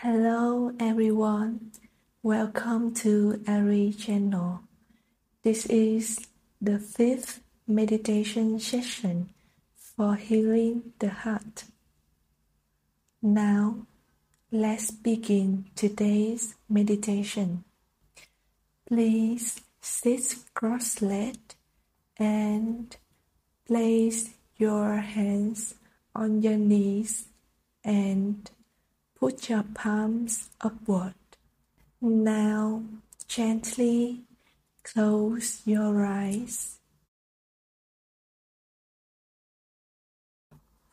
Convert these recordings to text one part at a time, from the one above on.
Hello everyone, welcome to Ari channel. This is the fifth meditation session for healing the heart. Now, let's begin today's meditation. Please sit cross-legged and place your hands on your knees and put your palms upward. Now, gently close your eyes.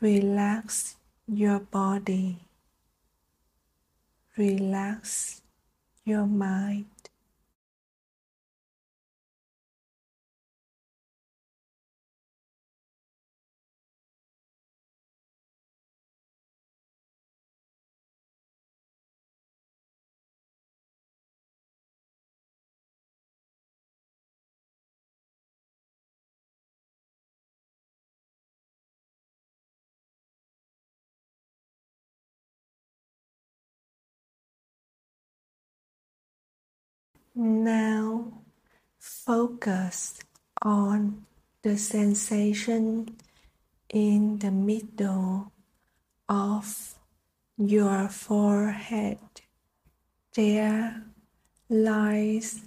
Relax your body. Relax your mind. Now focus on the sensation in the middle of your forehead. There lies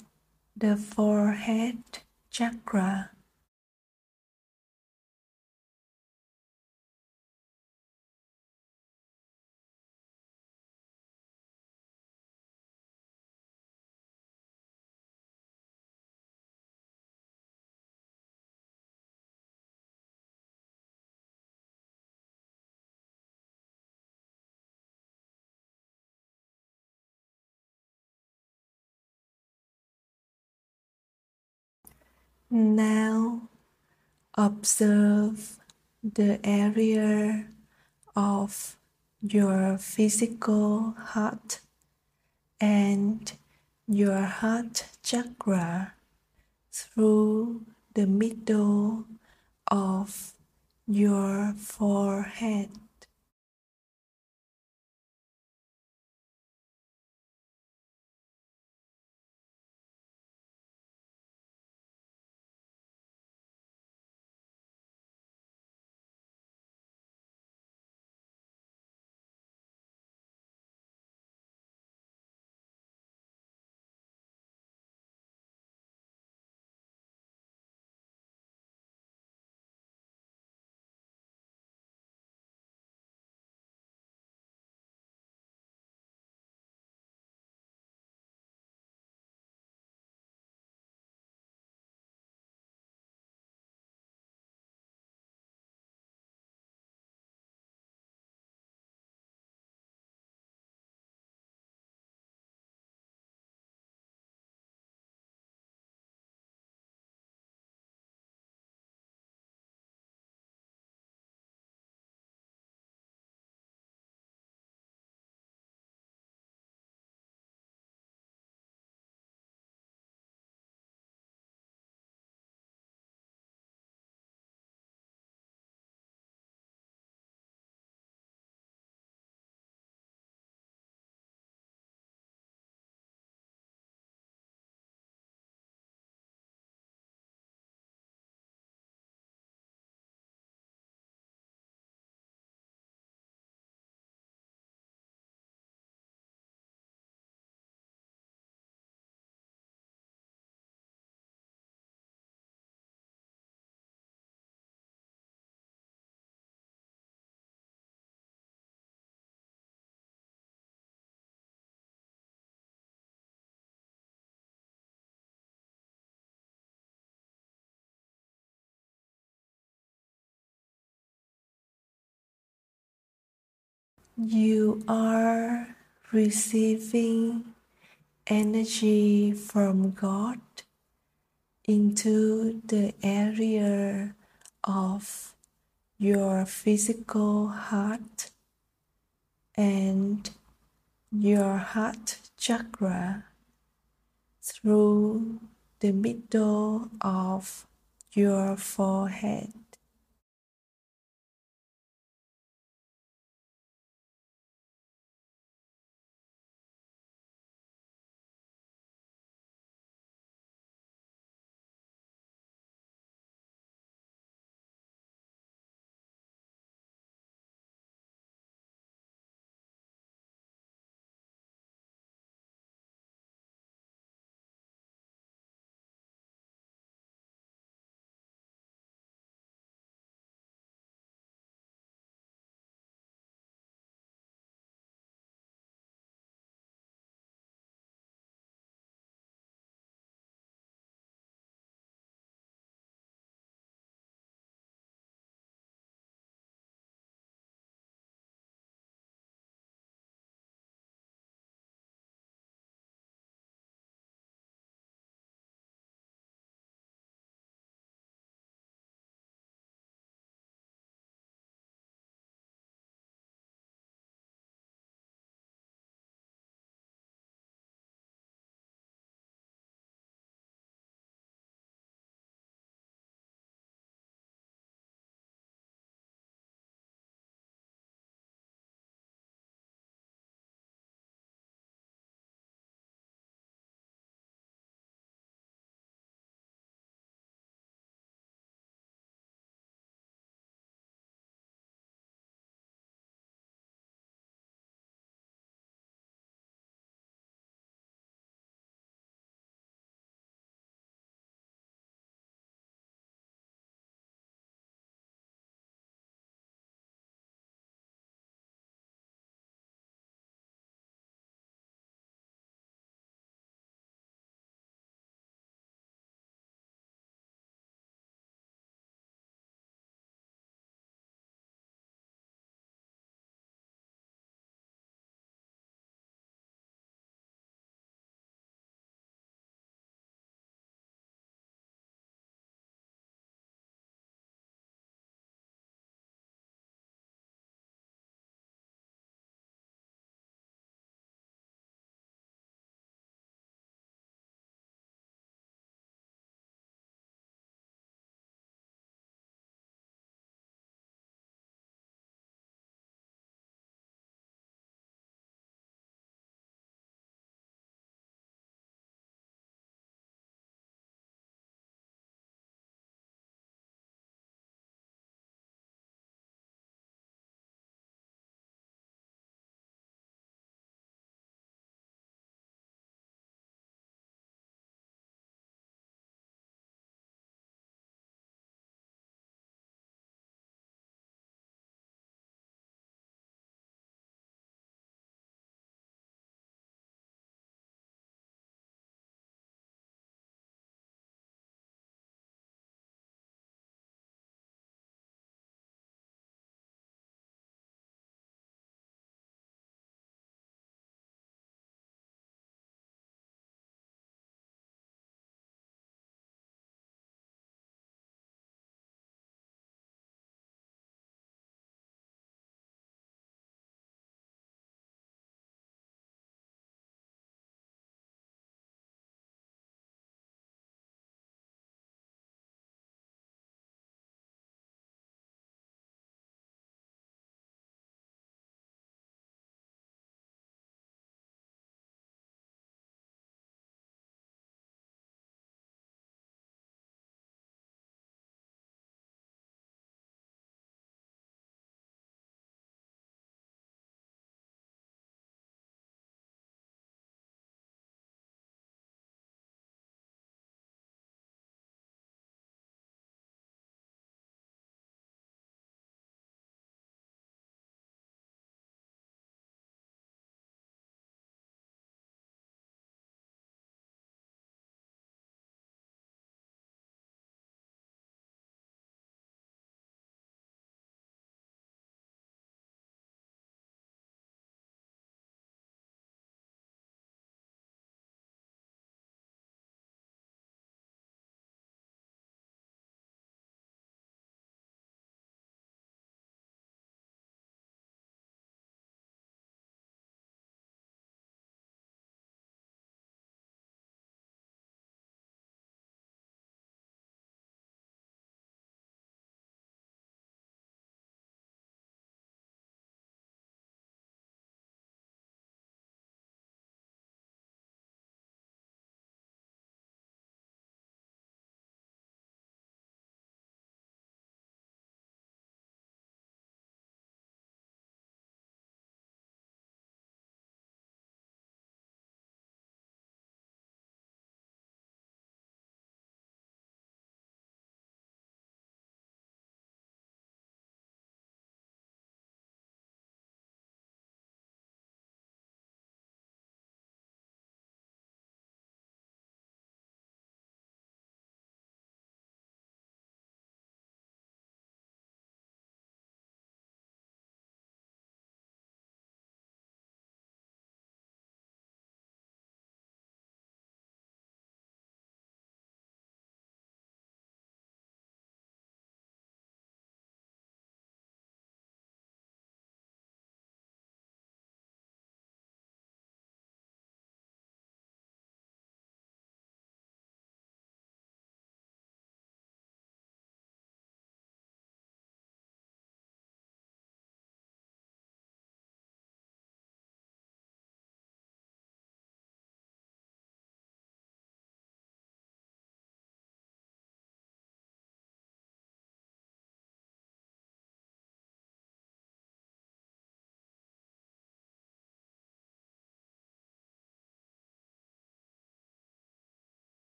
the forehead chakra. Now observe the area of your physical heart and your heart chakra through the middle of your forehead. You are receiving energy from God into the area of your physical heart and your heart chakra through the middle of your forehead.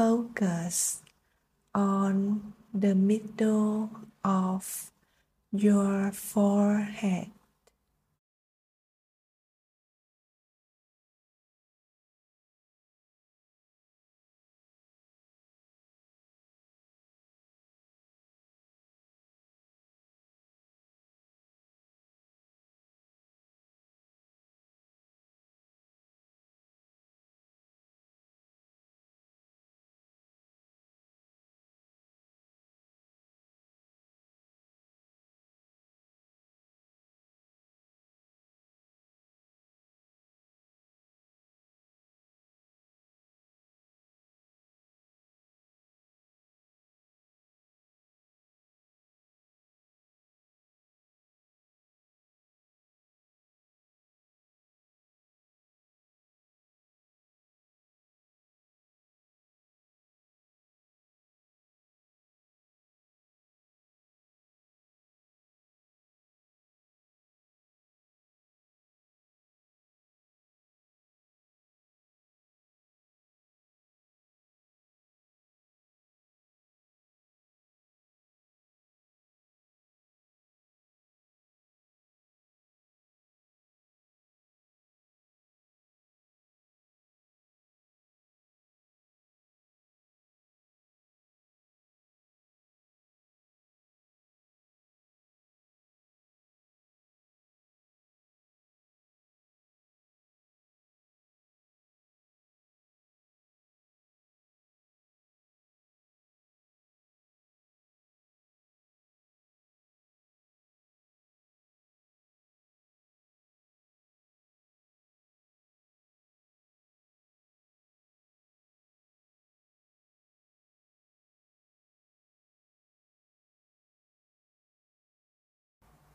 Focus on the middle of your forehead.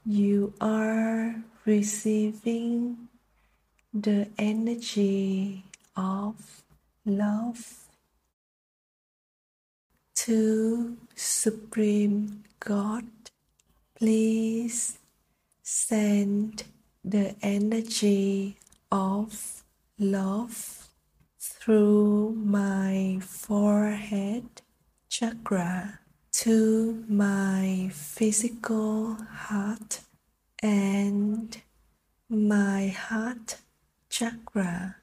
You are receiving the energy of love to Supreme God. Please send the energy of love through my forehead chakra to my physical heart and my heart chakra.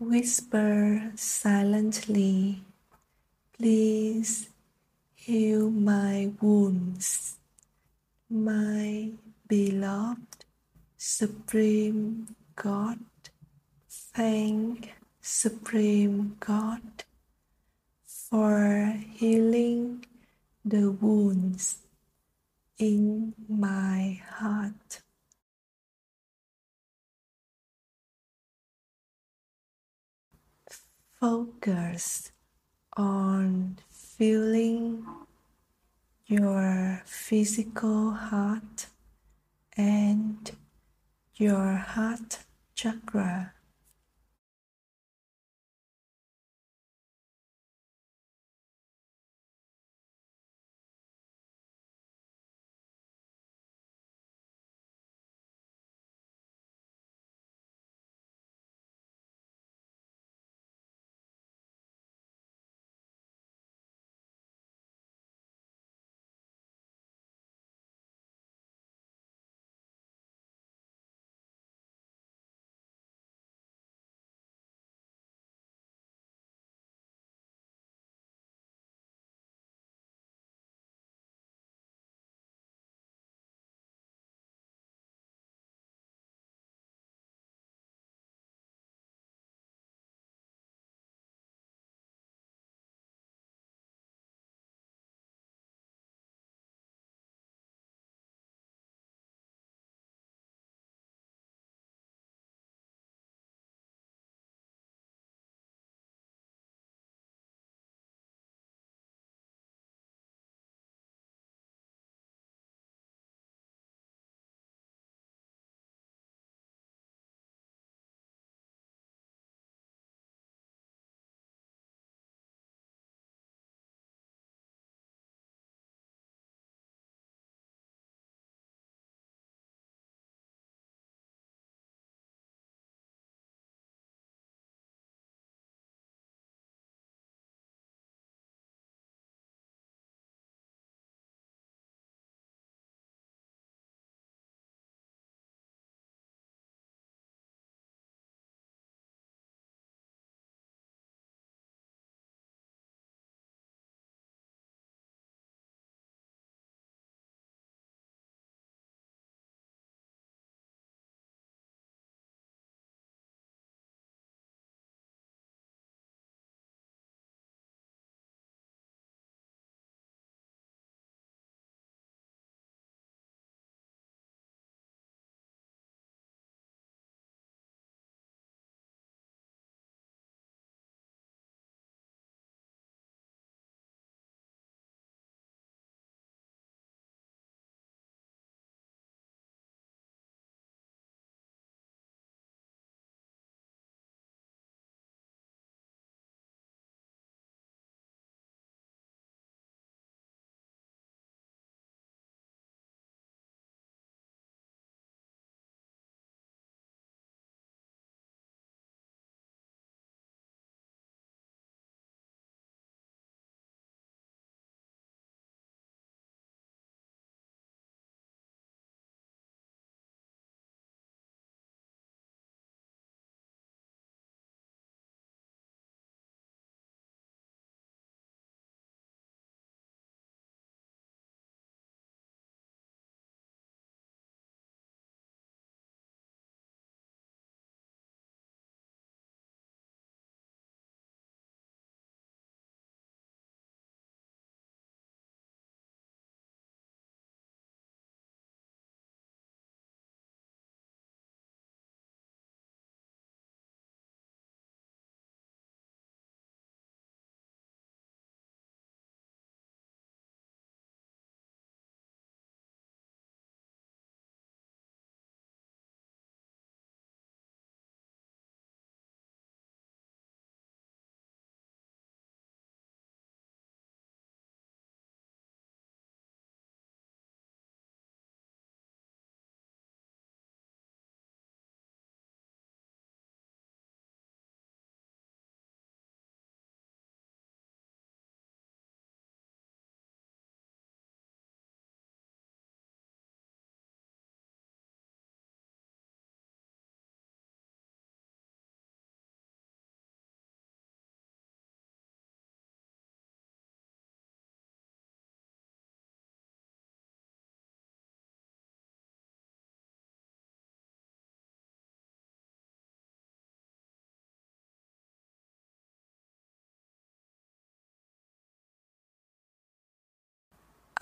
Whisper silently, Please heal my wounds, my beloved Supreme God. Thank Supreme God for healing the wounds in my heart. Focus on feeling your physical heart and your heart chakra.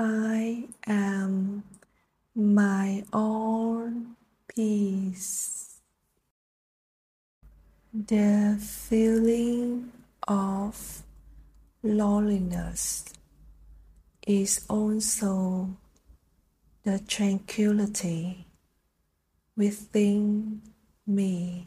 I am my own peace. The feeling of loneliness is also the tranquility within me.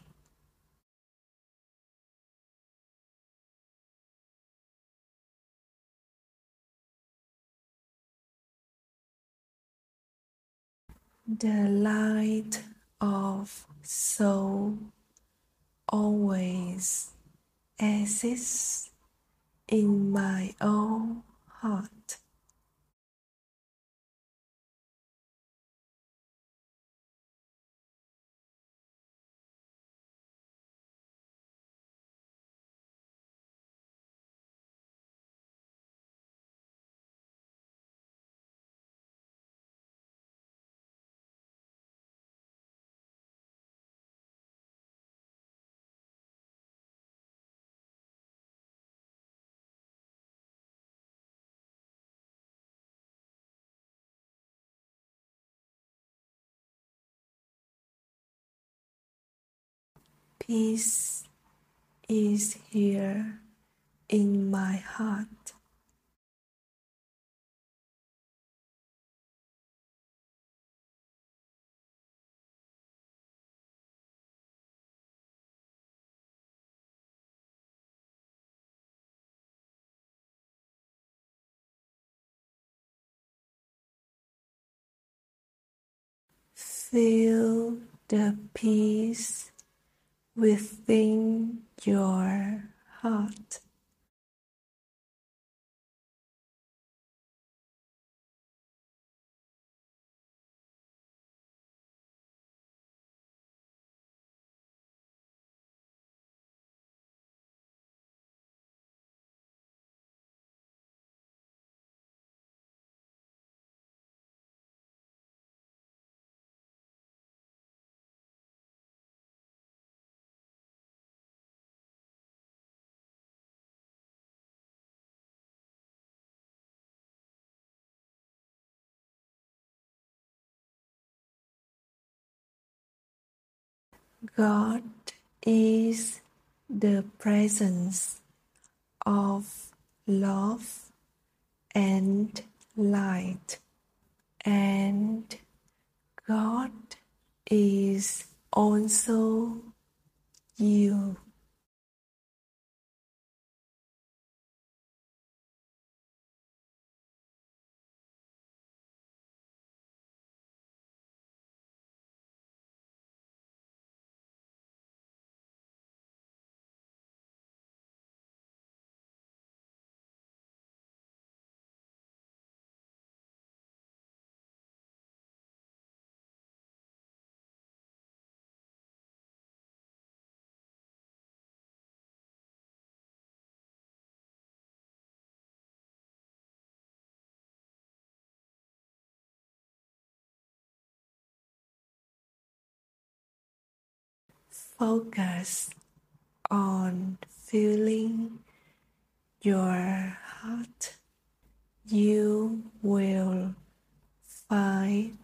The light of soul always exists in my own heart. Peace is here in my heart. Feel the peace within your heart. God is the presence of love and light, and God is also you. Focus on feeling your heart. You will find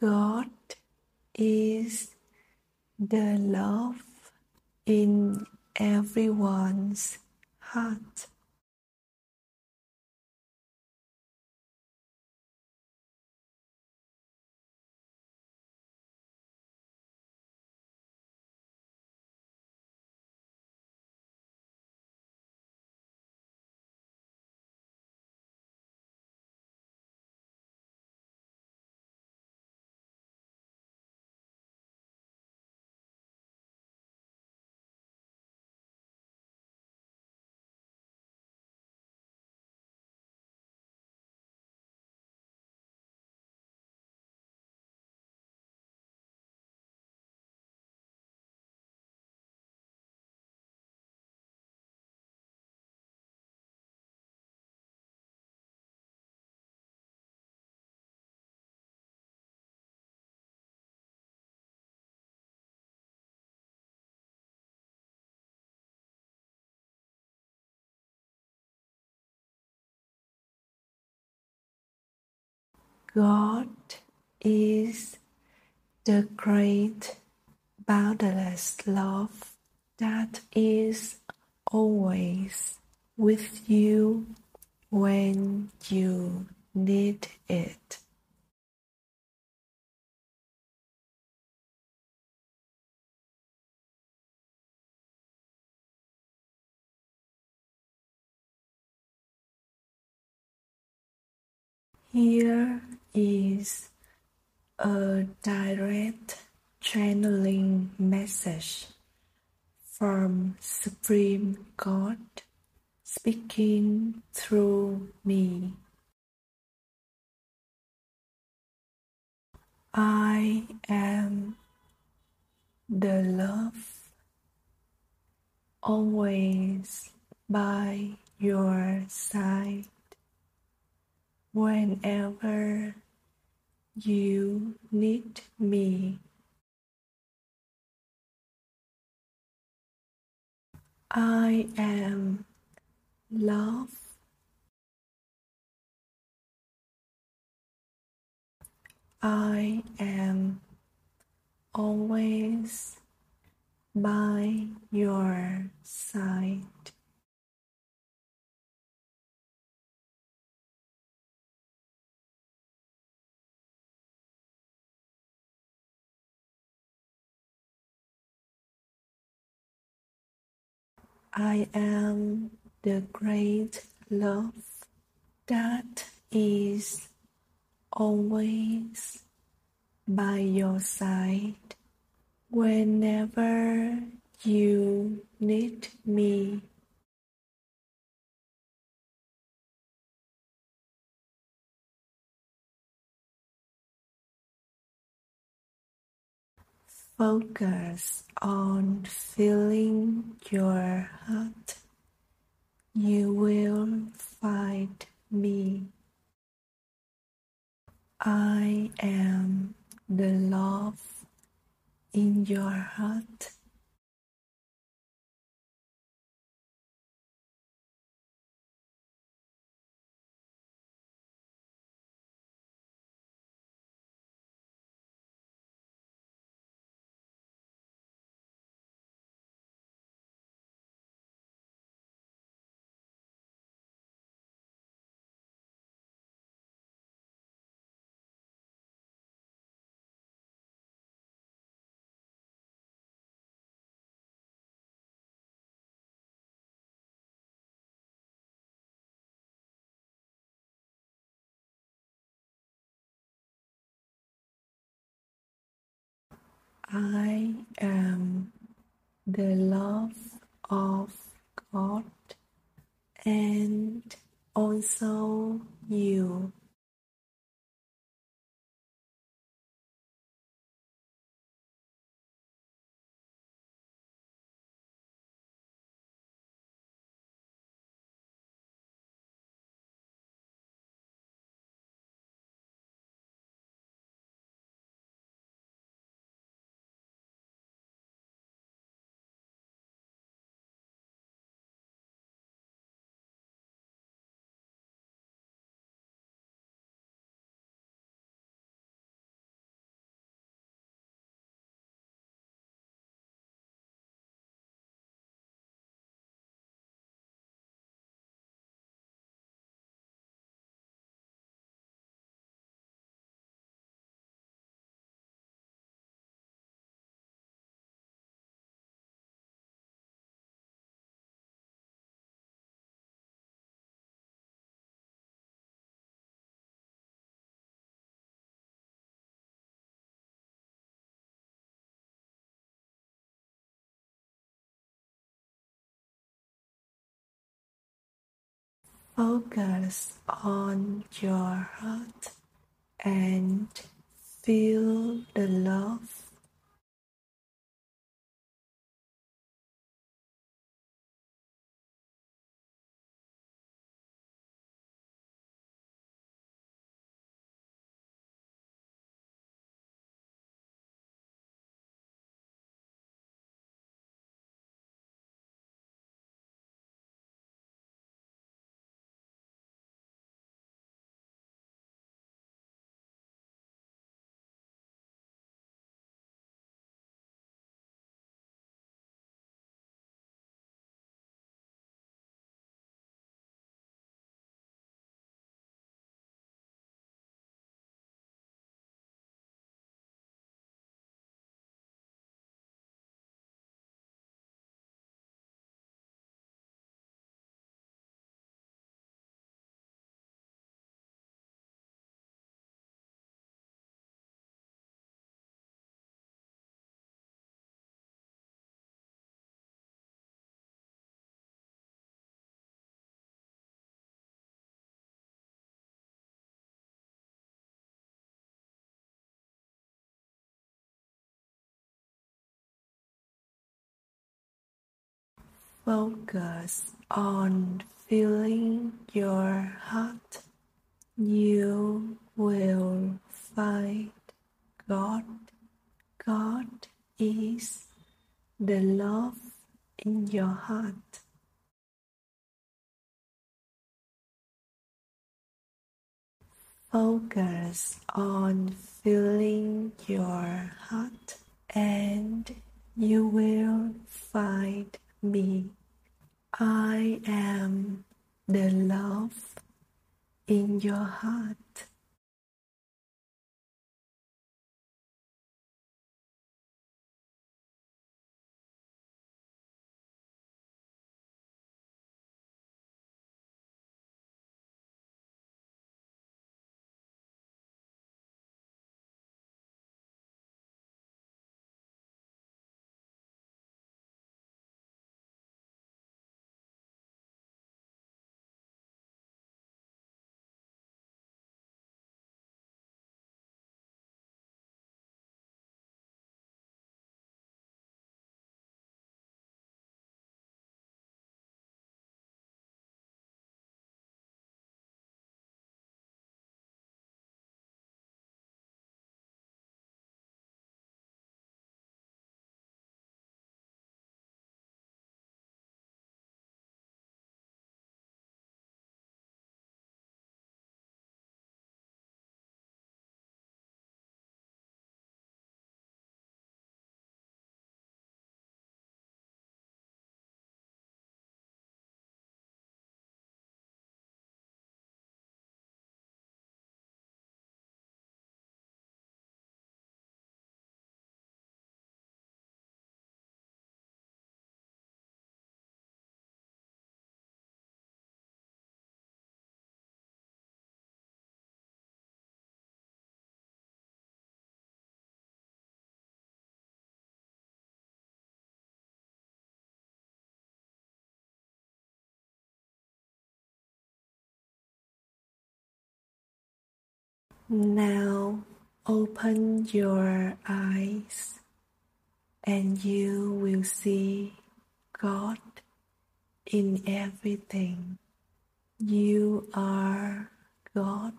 God is the love in everyone's heart. God is the great, boundless love that is always with you when you need it. Here is a direct channeling message from Supreme God speaking through me. I am the love always by your side whenever you need me. I am love. I am always by your side. I am the great love that is always by your side whenever you need me. Focus on filling your heart. You will find me. I am the love in your heart. I am the love of God and also you. Focus on your heart and feel the love focus on filling your heart, you will find God. God is the love in your heart. Focus on filling your heart and you will find me. I am the love in your heart. Now open your eyes and you will see God in everything. You are God.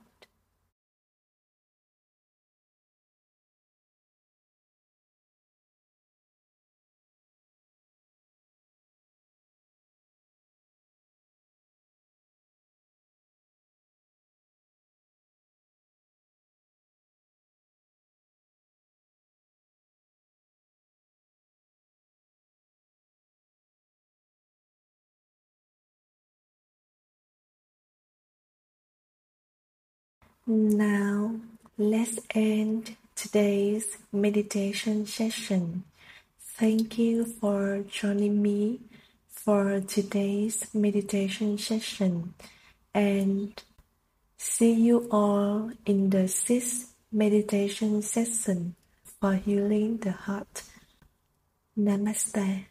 Now let's end today's meditation session. Thank you for joining me for today's meditation session and see you all in the sixth meditation session for healing the heart. Namaste.